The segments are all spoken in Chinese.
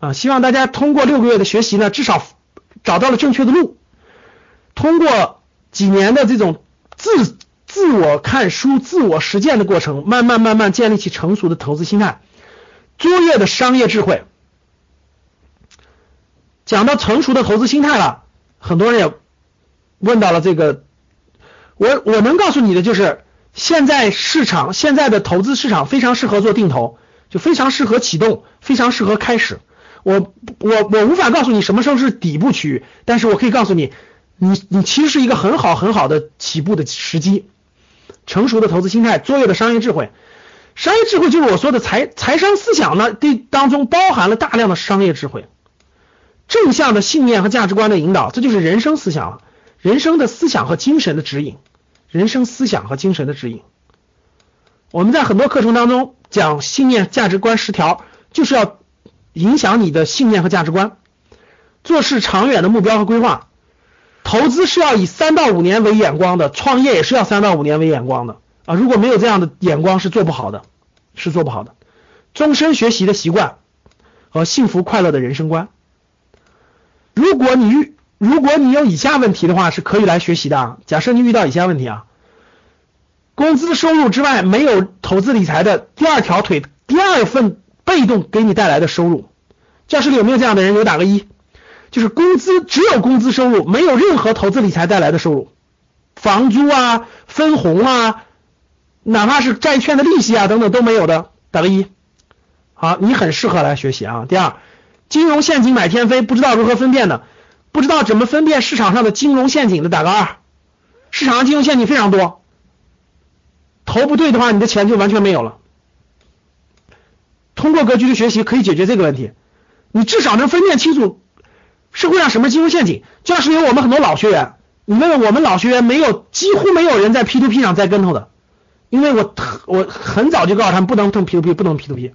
啊，希望大家通过六个月的学习呢，至少找到了正确的路。通过几年的这种自自我看书、自我实践的过程，慢慢慢慢建立起成熟的投资心态、卓越的商业智慧。讲到成熟的投资心态了，很多人也问到了这个，我我能告诉你的就是，现在市场现在的投资市场非常适合做定投，就非常适合启动，非常适合开始。我我我无法告诉你什么时候是底部区域，但是我可以告诉你，你你其实是一个很好很好的起步的时机，成熟的投资心态，卓越的商业智慧，商业智慧就是我说的财财商思想呢，这当中包含了大量的商业智慧，正向的信念和价值观的引导，这就是人生思想了，人生的思想和精神的指引，人生思想和精神的指引。我们在很多课程当中讲信念价值观十条，就是要。影响你的信念和价值观，做事长远的目标和规划，投资是要以三到五年为眼光的，创业也是要三到五年为眼光的啊！如果没有这样的眼光，是做不好的，是做不好的。终身学习的习惯和幸福快乐的人生观。如果你遇如果你有以下问题的话，是可以来学习的啊。假设你遇到以下问题啊，工资收入之外没有投资理财的第二条腿，第二份。被动给你带来的收入，教室里有没有这样的人？有打个一，就是工资只有工资收入，没有任何投资理财带来的收入，房租啊、分红啊，哪怕是债券的利息啊等等都没有的，打个一。好，你很适合来学习啊。第二，金融陷阱买天飞，不知道如何分辨的，不知道怎么分辨市场上的金融陷阱的，打个二。市场上金融陷阱非常多，投不对的话，你的钱就完全没有了。通过格局的学习可以解决这个问题，你至少能分辨清楚社会上什么金融陷阱。教室里有我们很多老学员，你问问我们老学员，没有几乎没有人在 P2P 上栽跟头的，因为我我很早就告诉他们不能碰 P2P，不能 P2P，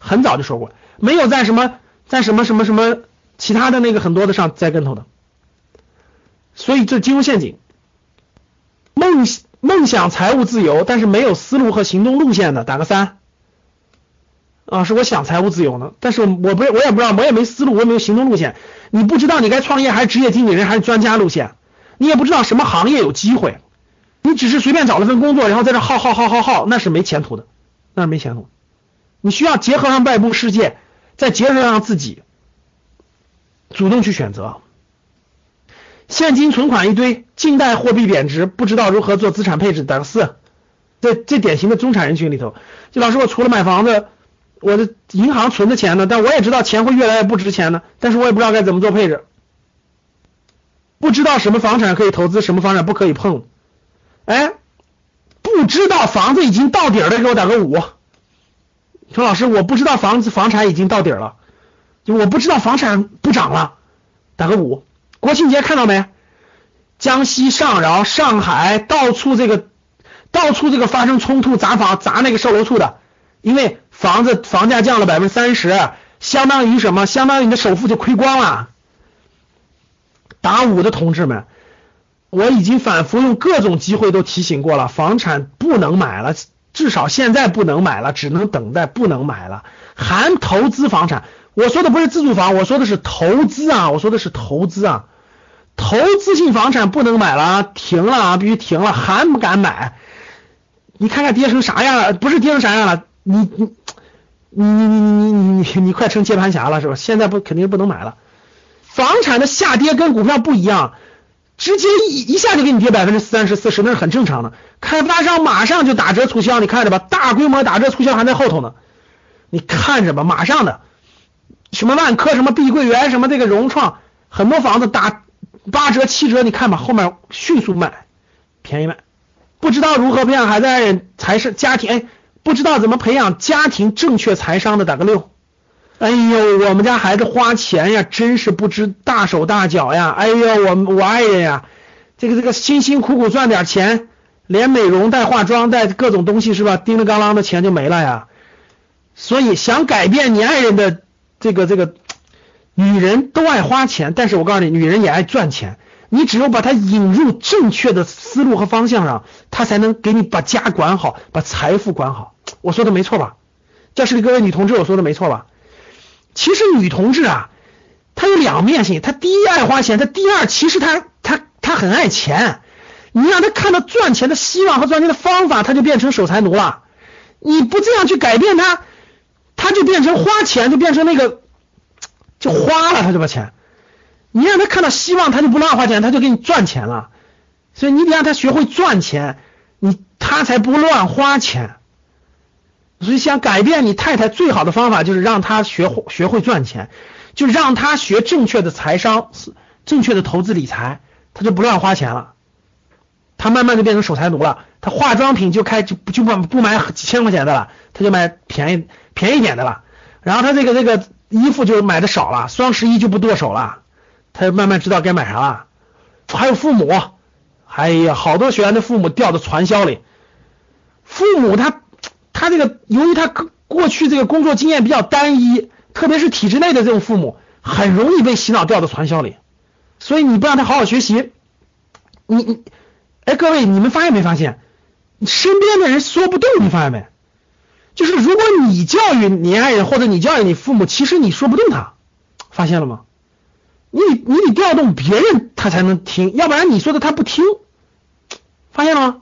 很早就说过，没有在什么在什么什么什么其他的那个很多的上栽跟头的，所以这金融陷阱，梦梦想财务自由，但是没有思路和行动路线的，打个三。啊，是我想财务自由呢，但是我不我也不知道，我也没思路，我也没有行动路线。你不知道你该创业还是职业经理人还是专家路线，你也不知道什么行业有机会，你只是随便找了份工作，然后在这耗耗耗耗耗，那是没前途的，那是没前途。你需要结合上外部世界，再结合上自己，主动去选择。现金存款一堆，近代货币贬值，不知道如何做资产配置，打个四。这这典型的中产人群里头，就老师，我除了买房子。我的银行存的钱呢？但我也知道钱会越来越不值钱呢。但是我也不知道该怎么做配置，不知道什么房产可以投资，什么房产不可以碰。哎，不知道房子已经到底了，给我打个五。说老师，我不知道房子房产已经到底了，就我不知道房产不涨了，打个五。国庆节看到没？江西上饶、上海到处这个到处这个发生冲突砸房砸那个售楼处的，因为。房子房价降了百分之三十，相当于什么？相当于你的首付就亏光了。打五的同志们，我已经反复用各种机会都提醒过了，房产不能买了，至少现在不能买了，只能等待，不能买了。含投资房产，我说的不是自住房，我说的是投资啊，我说的是投资啊，投资性房产不能买了，停了啊，必须停了，还不敢买。你看看跌成啥样了？不是跌成啥样了？你你。你你你你你你快成接盘侠了是吧？现在不肯定不能买了。房产的下跌跟股票不一样，直接一一下就给你跌百分之三十四十，那是很正常的。开发商马上就打折促销，你看着吧，大规模打折促销还在后头呢。你看着吧，马上的，什么万科、什么碧桂园、什么这个融创，很多房子打八折、七折，你看吧，后面迅速卖，便宜卖。不知道如何培养孩子才是家庭哎。不知道怎么培养家庭正确财商的打个六，哎呦，我们家孩子花钱呀，真是不知大手大脚呀！哎呦，我我爱人呀，这个这个辛辛苦苦赚点钱，连美容带化妆带各种东西是吧？叮了当啷的钱就没了呀。所以想改变你爱人的这个这个，女人都爱花钱，但是我告诉你，女人也爱赚钱。你只有把它引入正确的思路和方向上，他才能给你把家管好，把财富管好。我说的没错吧？教室里各位女同志，我说的没错吧？其实女同志啊，她有两面性，她第一爱花钱，她第二其实她她她很爱钱。你让她看到赚钱的希望和赚钱的方法，她就变成守财奴了。你不这样去改变她，她就变成花钱，就变成那个就花了，她就把钱。你让他看到希望，他就不乱花钱，他就给你赚钱了。所以你得让他学会赚钱，你他才不乱花钱。所以想改变你太太最好的方法就是让他学会学会赚钱，就让他学正确的财商，正确的投资理财，他就不乱花钱了，他慢慢就变成守财奴了。他化妆品就开就就不不买几千块钱的了，他就买便宜便宜点的了。然后他这个这个衣服就买的少了，双十一就不剁手了，他就慢慢知道该买啥了。还有父母，哎呀，好多学员的父母掉到传销里，父母他。他这个由于他过去这个工作经验比较单一，特别是体制内的这种父母，很容易被洗脑掉到传销里。所以你不让他好好学习，你你，哎，各位你们发现没发现，身边的人说不动，你发现没？就是如果你教育你爱人或者你教育你父母，其实你说不动他，发现了吗？你你得调动别人他才能听，要不然你说的他不听，发现了吗？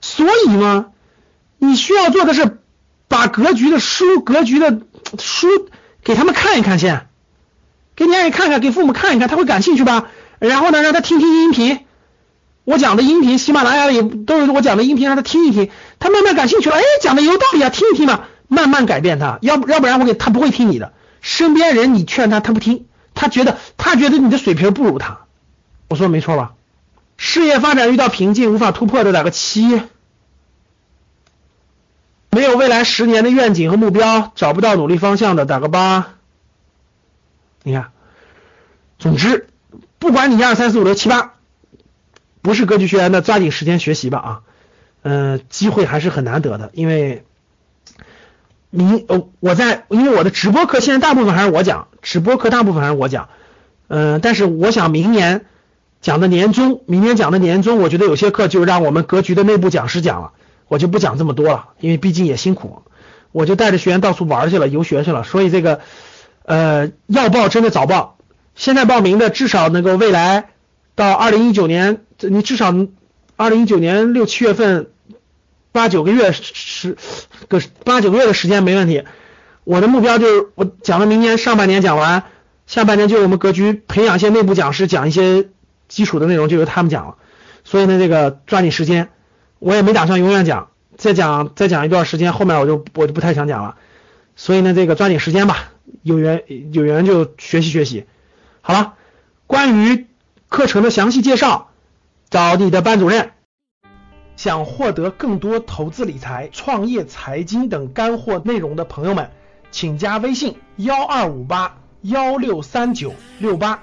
所以呢？你需要做的是把格局的书、格局的书给他们看一看先，给你爱人看看，给父母看一看，他会感兴趣吧？然后呢，让他听听音频，我讲的音频，喜马拉雅里都是我讲的音频，让他听一听，他慢慢感兴趣了，哎，讲的有道理啊，听一听嘛，慢慢改变他，要不要不然我给他不会听你的，身边人你劝他他不听，他觉得他觉得你的水平不如他，我说没错吧？事业发展遇到瓶颈无法突破的打个七。没有未来十年的愿景和目标，找不到努力方向的，打个八。你看，总之，不管你一二三四五六七八，不是格局学员的，抓紧时间学习吧啊！嗯，机会还是很难得的，因为明呃我在，因为我的直播课现在大部分还是我讲，直播课大部分还是我讲，嗯，但是我想明年讲的年终，明年讲的年终，我觉得有些课就让我们格局的内部讲师讲了。我就不讲这么多了，因为毕竟也辛苦，我就带着学员到处玩去了，游学去了。所以这个，呃，要报真的早报，现在报名的至少能够未来到二零一九年，你至少二零一九年六七月份八九个月十个八九个月的时间没问题。我的目标就是我讲了明年上半年讲完，下半年就我们格局培养一些内部讲师，讲一些基础的内容就由他们讲了。所以呢，这个抓紧时间。我也没打算永远讲，再讲再讲一段时间，后面我就我就不太想讲了。所以呢，这个抓紧时间吧，有缘有缘就学习学习。好了，关于课程的详细介绍，找你的班主任。想获得更多投资理财、创业、财经等干货内容的朋友们，请加微信幺二五八幺六三九六八。